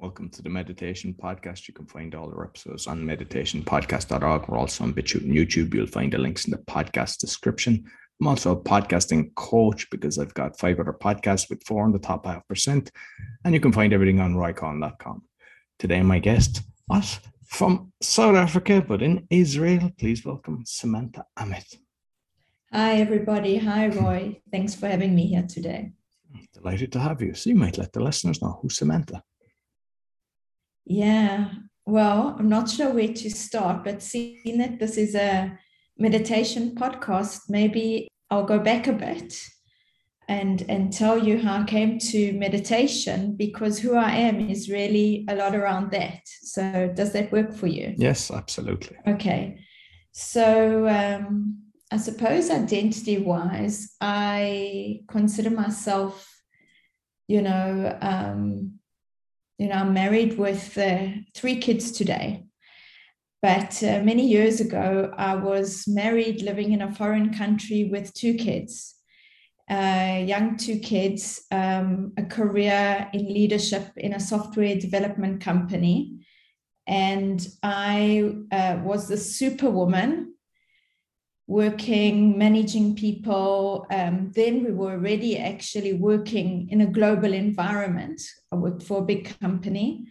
Welcome to the Meditation Podcast. You can find all our episodes on meditationpodcast.org. We're also on BitChute and YouTube. You'll find the links in the podcast description. I'm also a podcasting coach because I've got five other podcasts with four in the top half percent. And you can find everything on roycon.com. Today, my guest was from South Africa, but in Israel. Please welcome Samantha Amit. Hi, everybody. Hi, Roy. Thanks for having me here today. Delighted to have you. So you might let the listeners know who's Samantha. Yeah, well, I'm not sure where to start, but seeing that this is a meditation podcast, maybe I'll go back a bit and and tell you how I came to meditation because who I am is really a lot around that. So does that work for you? Yes, absolutely. Okay. So um, I suppose identity wise, I consider myself, you know, um, you know, I'm married with uh, three kids today. But uh, many years ago, I was married, living in a foreign country with two kids, uh, young two kids, um, a career in leadership in a software development company. And I uh, was the superwoman working, managing people. Um, then we were already actually working in a global environment. I worked for a big company.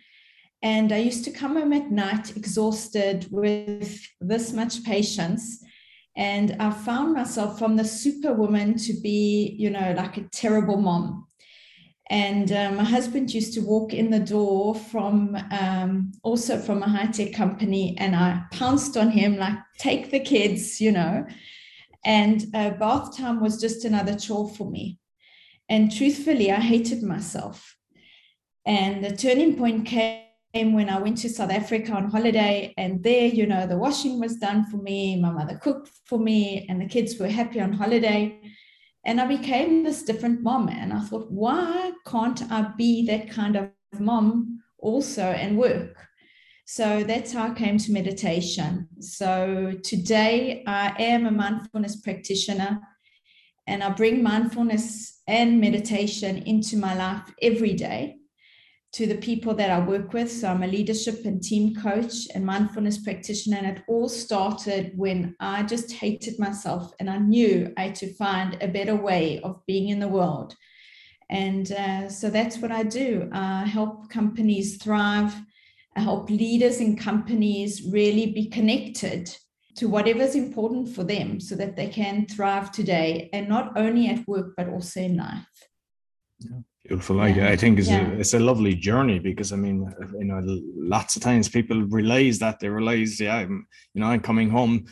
And I used to come home at night exhausted with this much patience. And I found myself from the superwoman to be, you know, like a terrible mom. And uh, my husband used to walk in the door from um, also from a high tech company, and I pounced on him like, "Take the kids," you know. And uh, bath time was just another chore for me. And truthfully, I hated myself. And the turning point came when I went to South Africa on holiday, and there, you know, the washing was done for me, my mother cooked for me, and the kids were happy on holiday. And I became this different mom. And I thought, why can't I be that kind of mom also and work? So that's how I came to meditation. So today I am a mindfulness practitioner and I bring mindfulness and meditation into my life every day to the people that I work with. So I'm a leadership and team coach and mindfulness practitioner. And it all started when I just hated myself and I knew I had to find a better way of being in the world. And uh, so that's what I do. I help companies thrive. I help leaders in companies really be connected to whatever's important for them so that they can thrive today and not only at work, but also in life. Yeah beautiful. Yeah. I, think it's, yeah. a, it's a lovely journey because I mean, you know, lots of times people realize that they realize, yeah, I'm, you know, I'm coming home,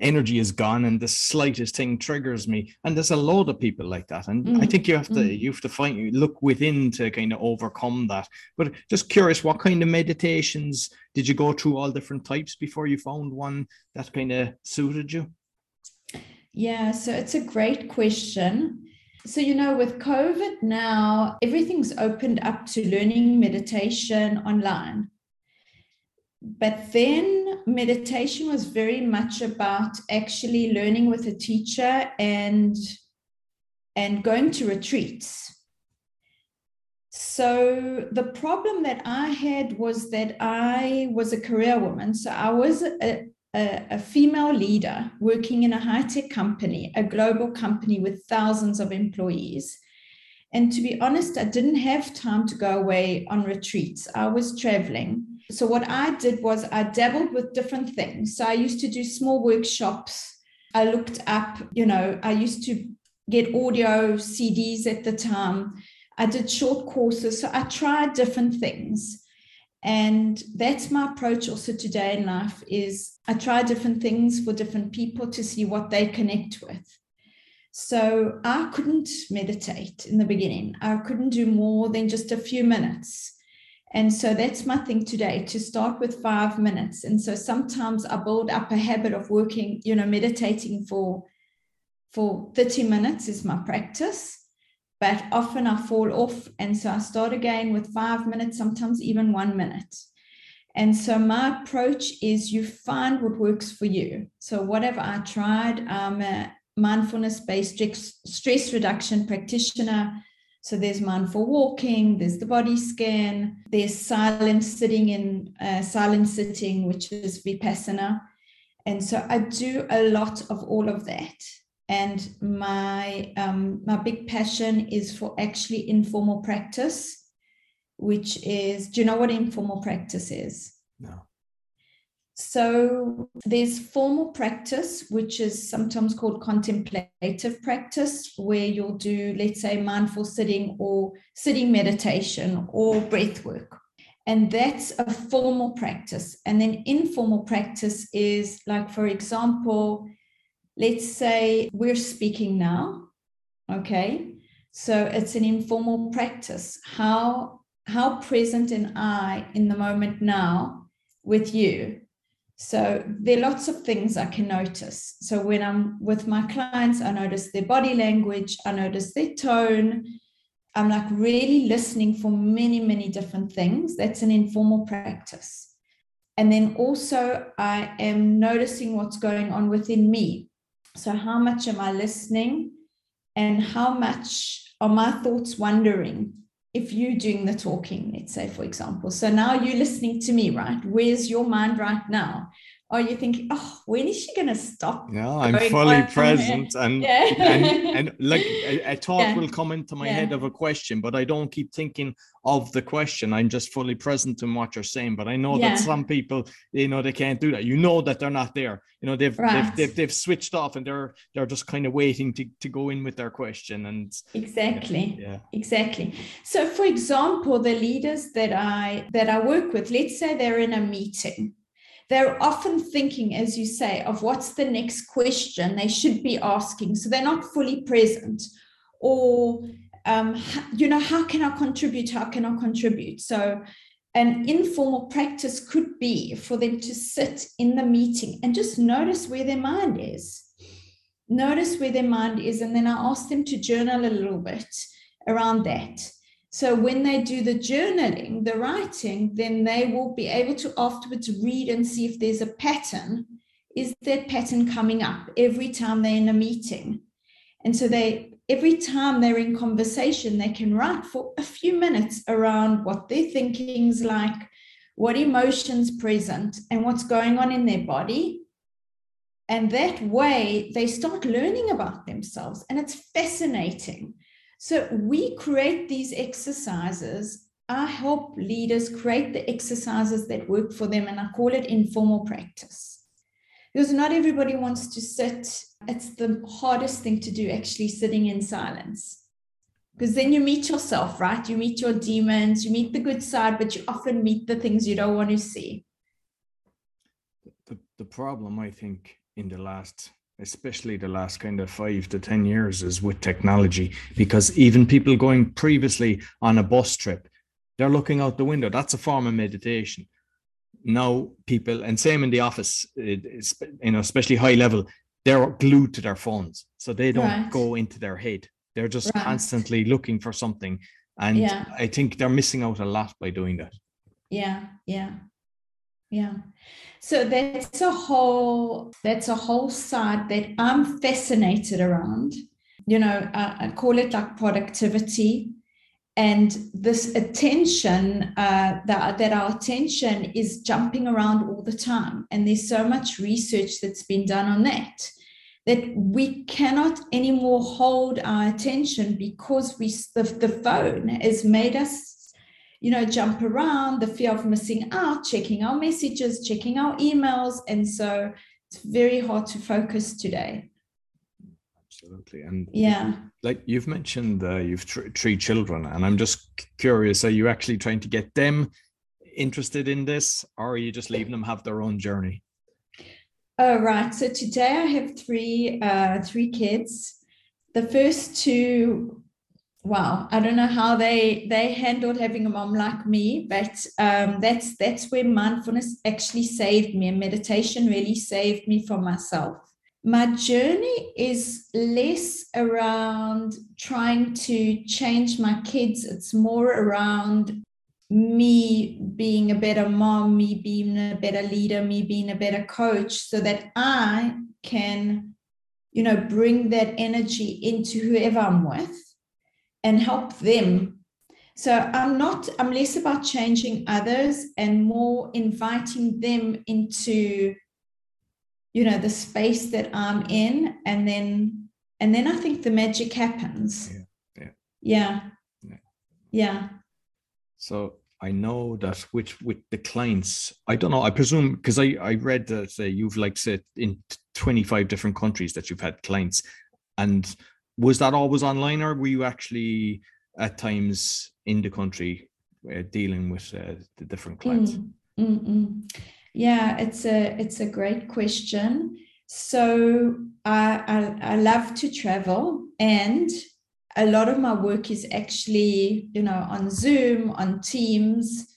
energy is gone, and the slightest thing triggers me. And there's a lot of people like that, and mm. I think you have to mm. you have to find look within to kind of overcome that. But just curious, what kind of meditations did you go through? All different types before you found one that kind of suited you. Yeah, so it's a great question. So, you know, with COVID now, everything's opened up to learning meditation online. But then meditation was very much about actually learning with a teacher and and going to retreats. So the problem that I had was that I was a career woman. So I was a, a, a female leader working in a high tech company, a global company with thousands of employees. And to be honest, I didn't have time to go away on retreats. I was traveling. So, what I did was I dabbled with different things. So, I used to do small workshops. I looked up, you know, I used to get audio CDs at the time. I did short courses. So, I tried different things and that's my approach also today in life is i try different things for different people to see what they connect with. So i couldn't meditate in the beginning. I couldn't do more than just a few minutes. And so that's my thing today to start with five minutes. And so sometimes i build up a habit of working you know meditating for for 30 minutes is my practice but often I fall off. And so I start again with five minutes, sometimes even one minute. And so my approach is you find what works for you. So whatever I tried, I'm a mindfulness based stress reduction practitioner. So there's mindful walking, there's the body scan, there's silent sitting in uh, silent sitting, which is vipassana. And so I do a lot of all of that. And my um, my big passion is for actually informal practice, which is do you know what informal practice is? No. So there's formal practice, which is sometimes called contemplative practice, where you'll do, let's say, mindful sitting or sitting meditation or breath work. And that's a formal practice. And then informal practice is like, for example, let's say we're speaking now. Okay. So it's an informal practice. How how present am I in the moment now with you? So there are lots of things I can notice. So when I'm with my clients, I notice their body language, I notice their tone. I'm like really listening for many, many different things. That's an informal practice. And then also, I am noticing what's going on within me. So, how much am I listening? And how much are my thoughts wandering? if you're doing the talking, let's say, for example. So now you're listening to me, right? Where's your mind right now? Are you think, oh, when is she going to stop? No, I'm fully present. And, yeah. and, and like a, a thought yeah. will come into my yeah. head of a question, but I don't keep thinking of the question. I'm just fully present in what you're saying. But I know that some people, you know, they can't do that. You know that they're not there. You know, they've, right. they've, they've, they've, switched off and they're, they're just kind of waiting to, to go in with their question. And exactly. Yeah. Exactly. So for example, the leaders that I, that I work with, let's say they're in a meeting they're often thinking, as you say, of what's the next question they should be asking. So they're not fully present. Or, um, you know, how can I contribute? How can I contribute? So, an informal practice could be for them to sit in the meeting and just notice where their mind is. Notice where their mind is. And then I ask them to journal a little bit around that. So when they do the journaling, the writing, then they will be able to afterwards read and see if there's a pattern. Is that pattern coming up every time they're in a meeting? And so they every time they're in conversation, they can write for a few minutes around what their thinking's like, what emotions present, and what's going on in their body. And that way they start learning about themselves. And it's fascinating so we create these exercises. I help leaders create the exercises that work for them, and I call it informal practice. Because not everybody wants to sit. It's the hardest thing to do, actually, sitting in silence. Because then you meet yourself, right? You meet your demons, you meet the good side, but you often meet the things you don't want to see. The, the problem, I think, in the last especially the last kind of five to 10 years, is with technology. Because even people going previously on a bus trip, they're looking out the window. That's a form of meditation. Now, people, and same in the office, it's, you know, especially high level, they're glued to their phones. So they don't right. go into their head. They're just right. constantly looking for something. And yeah. I think they're missing out a lot by doing that. Yeah, yeah yeah. So that's a whole that's a whole side that i'm fascinated around. You know i, I call it like productivity. And this attention uh, that, that our attention is jumping around all the time. And there's so much research that's been done on that that we cannot anymore hold our attention because we the, the phone has made us you know, jump around, the fear of missing out, checking our messages, checking our emails. And so it's very hard to focus today. Absolutely. And yeah, like you've mentioned, uh, you've tr- three children, and I'm just curious are you actually trying to get them interested in this, or are you just leaving them have their own journey? Oh, right. So today I have three uh, three kids. The first two wow. I don't know how they they handled having a mom like me but um, that's that's where mindfulness actually saved me and meditation really saved me from myself. My journey is less around trying to change my kids. It's more around me being a better mom me being a better leader me being a better coach so that i can you know bring that energy into whoever i'm with and help them. So I'm not, I'm less about changing others and more inviting them into, you know, the space that I'm in. And then, and then I think the magic happens. Yeah. Yeah. Yeah. Yeah. So I know that with with the clients, I don't know. I presume because I I read that uh, you've like said in 25 different countries that you've had clients, and was that always online or were you actually at times in the country uh, dealing with uh, the different clients? Mm, mm, mm. Yeah, it's a it's a great question. So I, I I love to travel and a lot of my work is actually, you know, on Zoom, on Teams,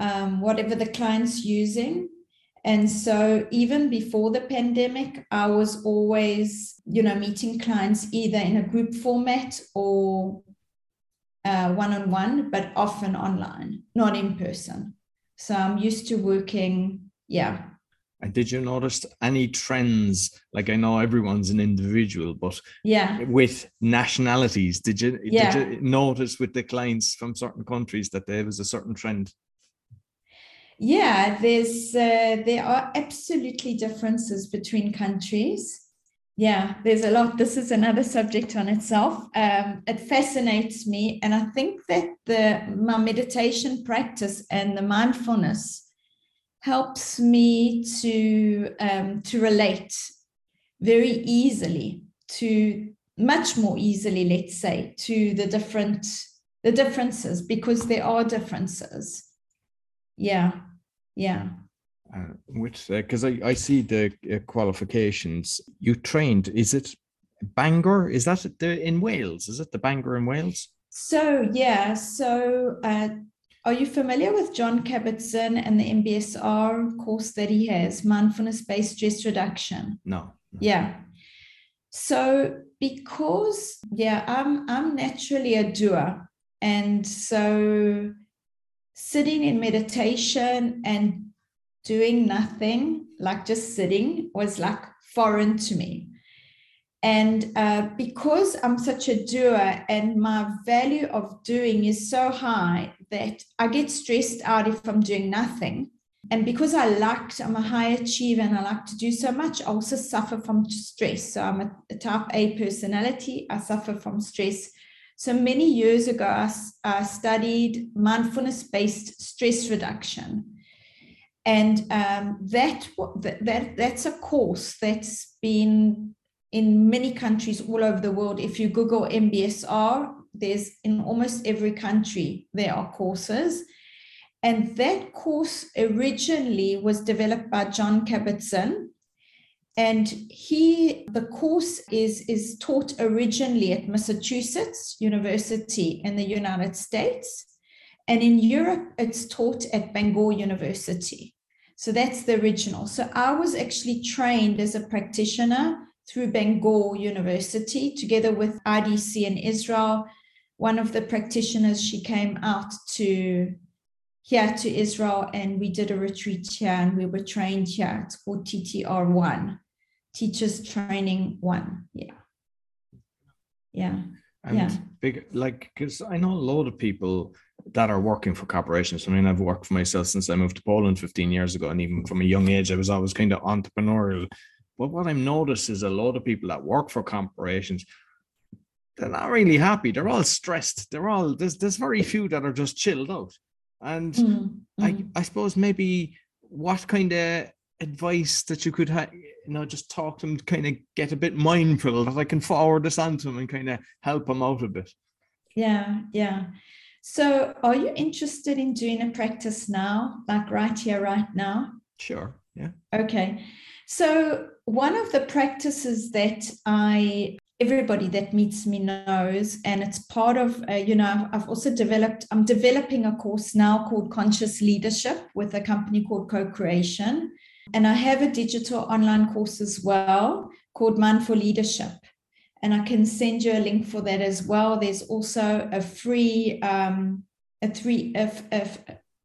um, whatever the client's using. And so even before the pandemic, I was always, you know, meeting clients either in a group format or one on one, but often online, not in person. So I'm used to working, yeah, and did you notice any trends? Like I know everyone's an individual, but yeah, with nationalities, did you yeah. did you notice with the clients from certain countries that there was a certain trend? Yeah, there's uh, there are absolutely differences between countries. Yeah, there's a lot. This is another subject on itself. Um, it fascinates me, and I think that the my meditation practice and the mindfulness helps me to um, to relate very easily to much more easily let's say to the different the differences because there are differences yeah yeah uh, which because uh, I, I see the uh, qualifications you trained is it bangor is that the in wales is it the bangor in wales so yeah so uh, are you familiar with john Kabat-Zinn and the MBSR course that he has, mindfulness based stress reduction? No, no. Yeah. So because yeah, I'm I'm naturally a doer. And so sitting in meditation and doing nothing, like just sitting, was like foreign to me. And uh, because I'm such a doer and my value of doing is so high that I get stressed out if I'm doing nothing. And because I liked, I'm a high achiever and I like to do so much, I also suffer from stress. So I'm a, a type A personality. I suffer from stress. So many years ago, I, I studied mindfulness based stress reduction. And um, that, that, that's a course that's been in many countries all over the world. If you Google MBSR, there's in almost every country there are courses. And that course originally was developed by Jon Kabat-Zinn. And he, the course is, is taught originally at Massachusetts University in the United States. And in Europe, it's taught at Bangor University. So that's the original. So I was actually trained as a practitioner through Bangor University together with IDC in Israel. One of the practitioners, she came out to here to Israel and we did a retreat here and we were trained here. It's called TTR1, Teachers Training One. Yeah. Yeah. And yeah. big, like, because I know a lot of people that are working for corporations. I mean, I've worked for myself since I moved to Poland 15 years ago. And even from a young age, I was always kind of entrepreneurial but what I've noticed is a lot of people that work for corporations, they're not really happy. They're all stressed. They're all there's there's very few that are just chilled out. And mm-hmm. I mm. I suppose maybe what kind of advice that you could have, you know, just talk to them, kind of get a bit mindful that I can forward this on to them and kind of help them out a bit. Yeah, yeah. So are you interested in doing a practice now, like right here, right now? Sure. Yeah. Okay. So, one of the practices that I everybody that meets me knows and it's part of uh, you know i've also developed i'm developing a course now called conscious leadership with a company called co-creation and i have a digital online course as well called mindful leadership and i can send you a link for that as well there's also a free um, a three a, a,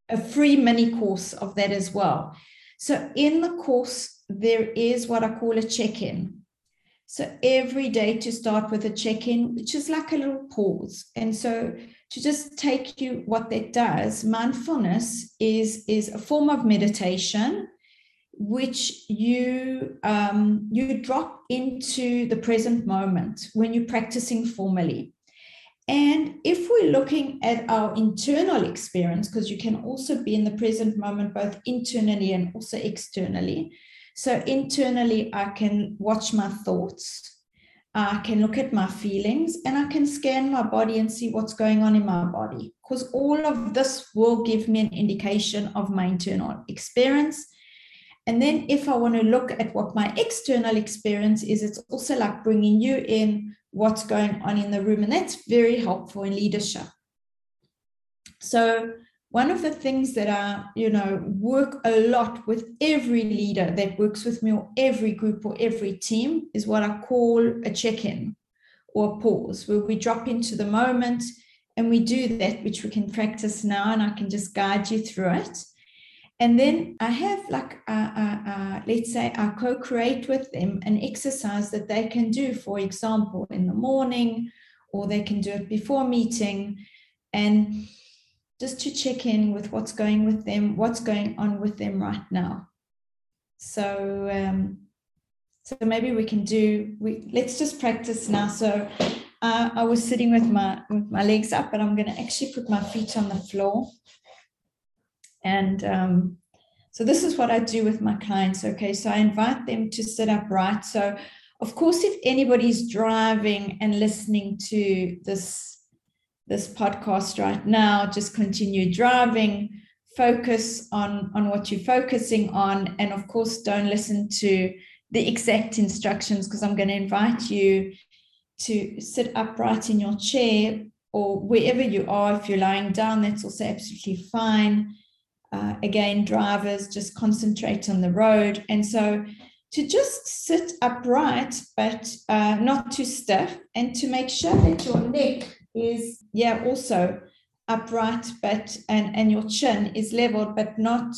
a free mini course of that as well so in the course there is what I call a check in. So every day to start with a check in, which is like a little pause. And so to just take you what that does, mindfulness is, is a form of meditation which you um, you drop into the present moment when you're practicing formally. And if we're looking at our internal experience, because you can also be in the present moment both internally and also externally. So internally, I can watch my thoughts. I can look at my feelings and I can scan my body and see what's going on in my body because all of this will give me an indication of my internal experience and then if I want to look at what my external experience is, it's also like bringing you in what's going on in the room. And that's very helpful in leadership. So one of the things that I, you know, work a lot with every leader that works with me or every group or every team is what I call a check-in or a pause, where we drop into the moment and we do that, which we can practice now, and I can just guide you through it. And then I have like, uh, uh, uh, let's say, I co create with them an exercise that they can do, for example, in the morning, or they can do it before meeting. And just to check in with what's going with them, what's going on with them right now. So, um, so maybe we can do. We let's just practice now. So, uh, I was sitting with my with my legs up, but I'm going to actually put my feet on the floor. And um, so this is what I do with my clients. Okay, so I invite them to sit upright. So, of course, if anybody's driving and listening to this this podcast right now, just continue driving. Focus on on what you're focusing on, and of course, don't listen to the exact instructions because I'm going to invite you to sit upright in your chair or wherever you are. If you're lying down, that's also absolutely fine uh, again, drivers just concentrate on the road. And so to just sit upright, but uh, not too stiff, and to make sure that your neck is, yeah, also upright, but and, and your chin is leveled, but not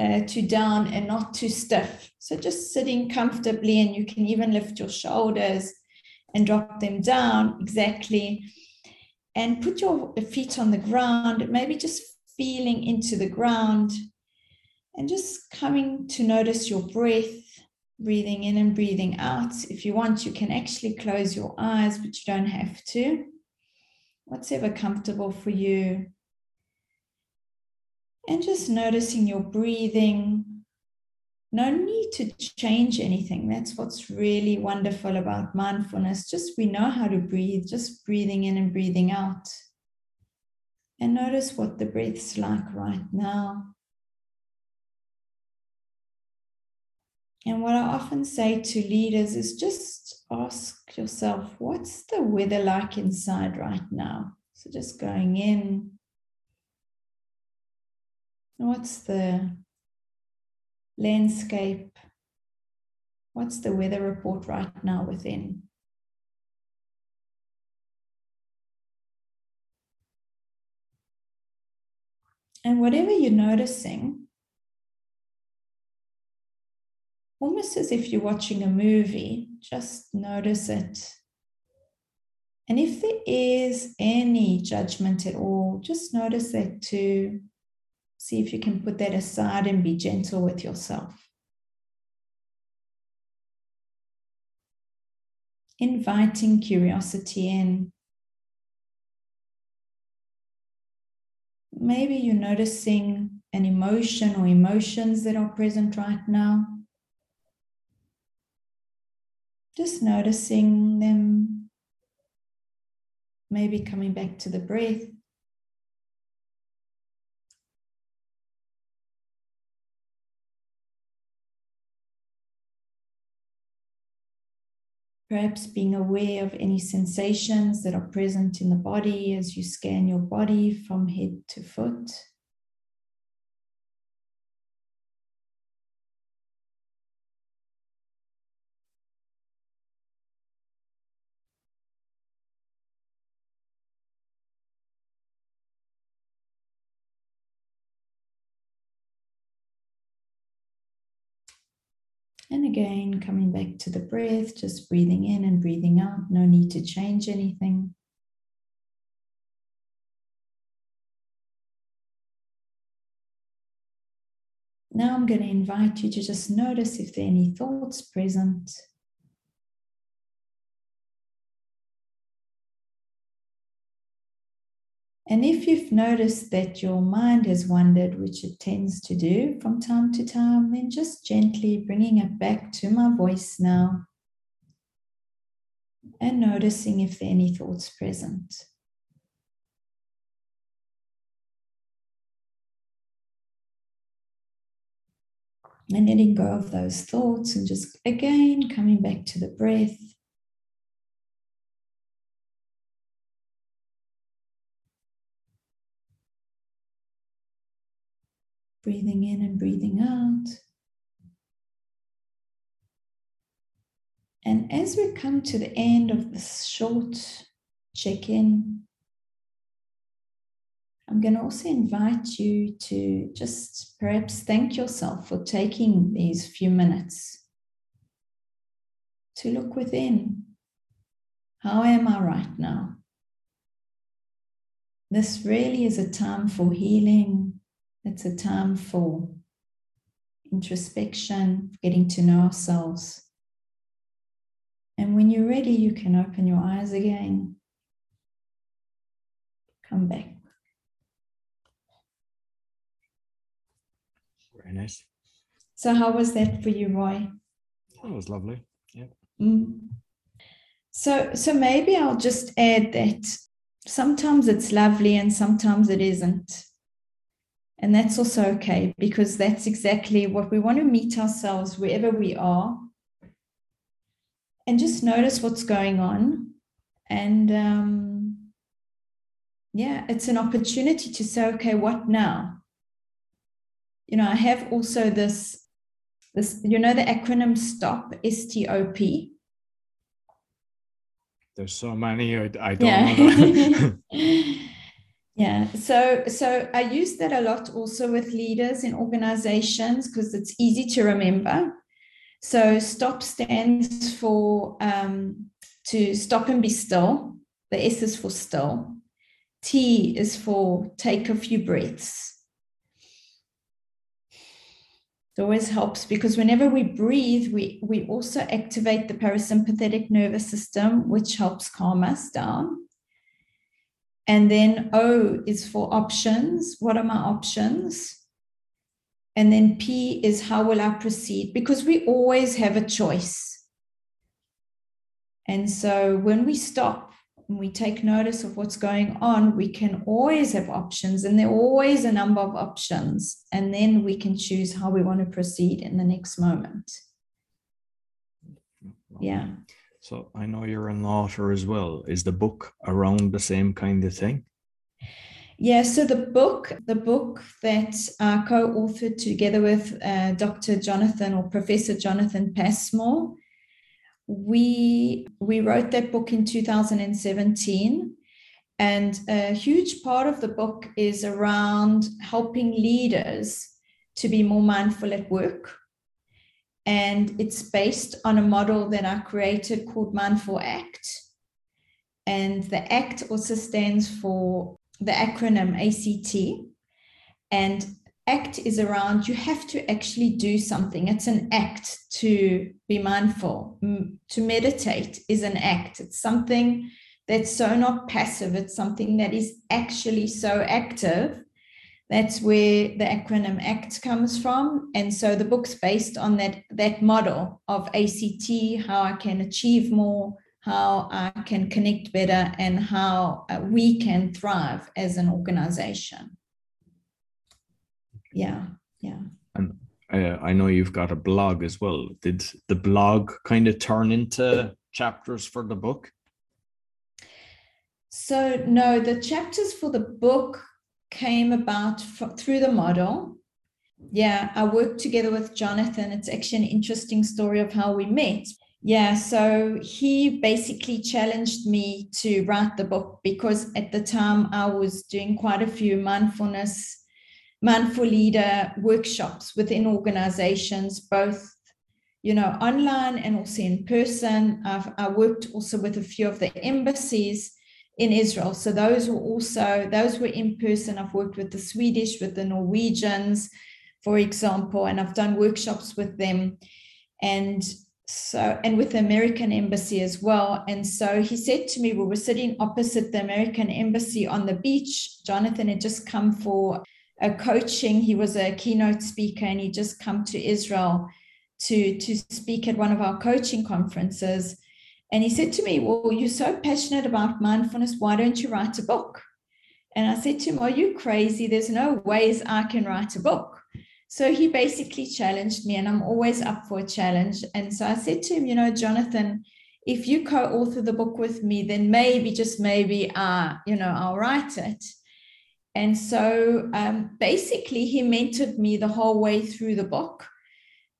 uh, too down and not too stiff. So just sitting comfortably, and you can even lift your shoulders and drop them down exactly. And put your feet on the ground, maybe just feeling into the ground and just coming to notice your breath, breathing in and breathing out. If you want, you can actually close your eyes, but you don't have to. Whatever comfortable for you. And just noticing your breathing. No need to change anything. That's what's really wonderful about mindfulness. Just we know how to breathe, just breathing in and breathing out. And notice what the breath's like right now. And what I often say to leaders is just ask yourself, what's the weather like inside right now? So just going in. What's the landscape? What's the weather report right now within? And whatever you're noticing, almost as if you're watching a movie, just notice it. And if there is any judgment at all, just notice that too. See if you can put that aside and be gentle with yourself. Inviting curiosity in. Maybe you're noticing an emotion or emotions that are present right now. Just noticing them, maybe coming back to the breath. Perhaps being aware of any sensations that are present in the body as you scan your body from head to foot. And again, coming back to the breath, just breathing in and breathing out. No need to change anything. Now I'm going to invite you to just notice if there are any thoughts present. And if you've noticed that your mind has wandered, which it tends to do from time to time, then just gently bringing it back to my voice now and noticing if there are any thoughts present. And letting go of those thoughts and just again coming back to the breath. Breathing in and breathing out. And as we come to the end of this short check in, I'm going to also invite you to just perhaps thank yourself for taking these few minutes to look within. How am I right now? This really is a time for healing, it's a time for introspection, getting to know ourselves. And when you're ready, you can open your eyes again. Come back. Very nice. So, how was that for you, Roy? That was lovely. Yeah. Mm. So, so maybe I'll just add that sometimes it's lovely and sometimes it isn't. And that's also okay because that's exactly what we want to meet ourselves wherever we are and just notice what's going on. And um, yeah, it's an opportunity to say, okay, what now? You know, I have also this, this, you know, the acronym STOP, S T O P. There's so many, I, don't yeah. know. So so I use that a lot also with leaders in organizations because it's easy to remember. So STOP stands for um, to stop and be still. The S is for still. T is for take a few breaths. It always helps because whenever we breathe, we, we also activate the parasympathetic nervous system, which helps calm us down. And then O is for options. What are my options? And then P is how will I proceed? Because we always have a choice. And so when we stop and we take notice of what's going on, we can always have options, and there are always a number of options. And then we can choose how we want to proceed in the next moment. Yeah. So I know you're an author as well. Is the book around the same kind of thing? Yeah, so the book, the book that I co-authored together with uh, Dr. Jonathan or Professor Jonathan Passmore, we we wrote that book in 2017, and a huge part of the book is around helping leaders to be more mindful at work and it's based on a model that I created called Mindful ACT. And the ACT also stands for the acronym ACT. And ACT is around you have to actually do something. It's an act to be mindful. To meditate is an act. It's something that's so not passive, it's something that is actually so active that's where the acronym ACT comes from. And so the book's based on that, that model of ACT, how I can achieve more, how I can connect better, and how uh, we can thrive as an organization. Yeah, yeah. And uh, I know you've got a blog as well. Did the blog kind of turn into chapters for the book? So, no, the chapters for the book came about through the model. Yeah, I worked together with Jonathan. It's actually an interesting story of how we met. Yeah, so he basically challenged me to write the book because at the time I was doing quite a few mindfulness, mindful leader workshops within organizations, both you know, online and also in person. I've I worked also with a few of the embassies in Israel. So those were also those were in person. I've worked with the Swedish, with the Norwegians, for example, and I've done workshops with them. And so and with the American embassy as well. And so he said to me, we were sitting opposite the American embassy on the beach. Jonathan had just come for a coaching. He was a keynote speaker and he just come to Israel to, to speak at one of our coaching conferences. And he said to me, Well, you're so passionate about mindfulness. Why don't you write a book? And I said to him, Are you crazy? There's no ways I can write a book. So he basically challenged me, and I'm always up for a challenge. And so I said to him, You know, Jonathan, if you co-author the book with me, then maybe, just maybe, uh, you know, I'll write it. And so um, basically, he mentored me the whole way through the book.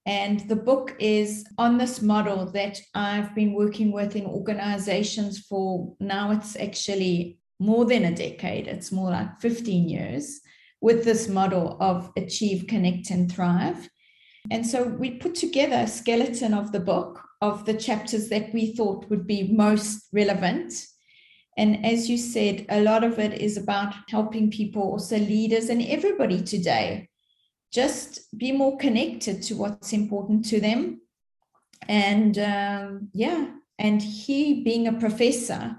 And the book is on this model that I've been working with in organizations for now, it's actually more than a decade, it's more like 15 years with this model of achieve, connect, and thrive. And so we put together a skeleton of the book of the chapters that we thought would be most relevant. And as you said, a lot of it is about helping people, also leaders and everybody today just be more connected to what's important to them. And um, yeah, and he being a professor,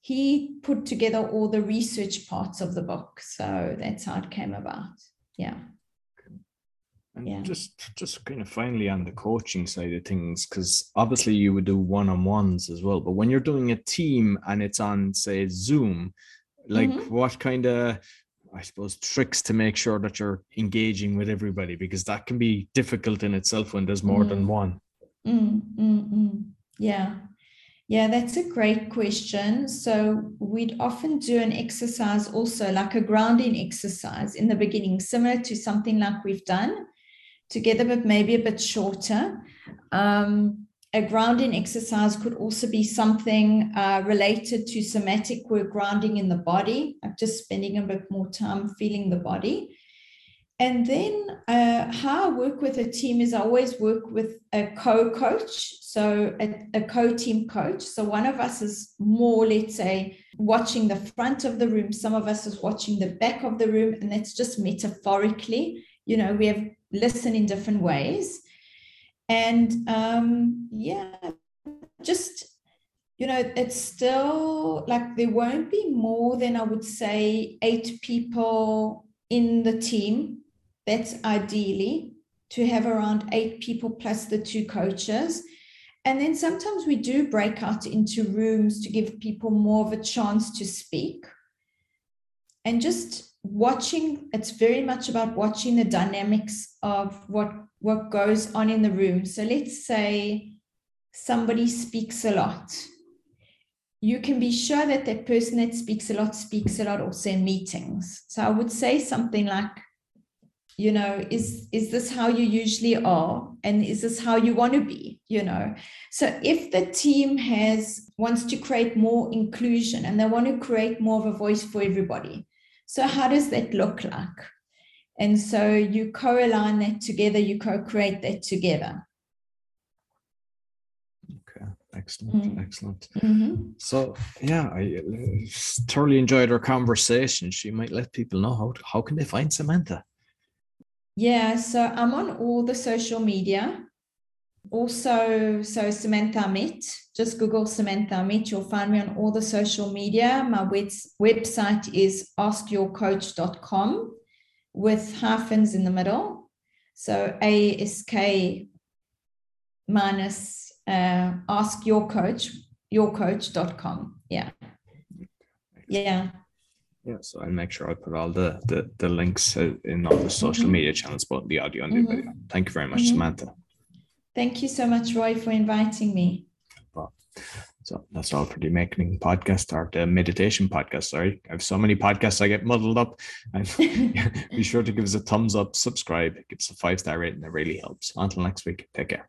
he put together all the research parts of the book. So that's how it came about. Yeah. And yeah. just just kind of finally on the coaching side of things, because obviously you would do one-on-ones as well. But when you're doing a team and it's on, say, Zoom, like mm-hmm. what kind of I suppose, tricks to make sure that you're engaging with everybody because that can be difficult in itself when there's more mm. than one. Mm, mm, mm, yeah. Yeah, that's a great question. So, we'd often do an exercise also, like a grounding exercise in the beginning, similar to something like we've done together, but maybe a bit shorter. Um, a grounding exercise could also be something uh, related to somatic work, grounding in the body, I'm just spending a bit more time feeling the body. And then uh, how I work with a team is I always work with a co coach, so a, a co team coach. So one of us is more, let's say, watching the front of the room, some of us is watching the back of the room, and that's just metaphorically. You know, we have listen in different ways and um, yeah just you know it's still like there won't be more than i would say eight people in the team. That's ideally to have around eight people plus the two coaches. And then sometimes we do break out into rooms to give people more of a chance to speak. And just watching it's very much about watching the dynamics of what what goes on in the room. So let's say somebody speaks a lot. You can be sure that that person that speaks a lot speaks a lot also in meetings. So I would say something like, you know, is is this how you usually are? And is this how you want to be? You know. So if the team has wants to create more inclusion and they want to create more of a voice for everybody. So how does that look like? And so you co align that together, you co create that together. Okay, excellent, mm. excellent. Mm-hmm. So, yeah, I uh, thoroughly enjoyed our conversation. She might let people know how, how can they find Samantha? Yeah, so I'm on all the social media. Also, so Samantha Amit, just Google Samantha Amit. You'll find me on all the social media. My web- website is askyourcoach.com with hyphens in the middle. So ASK minus uh, ask your coach, yourcoach.com. Yeah. Yeah. Yeah, so I'll make sure I put all the the, the links uh, in all the social mm-hmm. media channels, but the audio and the mm-hmm. video. Thank you very much, mm-hmm. Samantha. Thank you so much, Roy, for inviting me. Well, so that's all for the making podcast or the meditation podcast. Sorry, I have so many podcasts I get muddled up. And be sure to give us a thumbs up, subscribe, give us a five star rating. That really helps. Until next week, take care.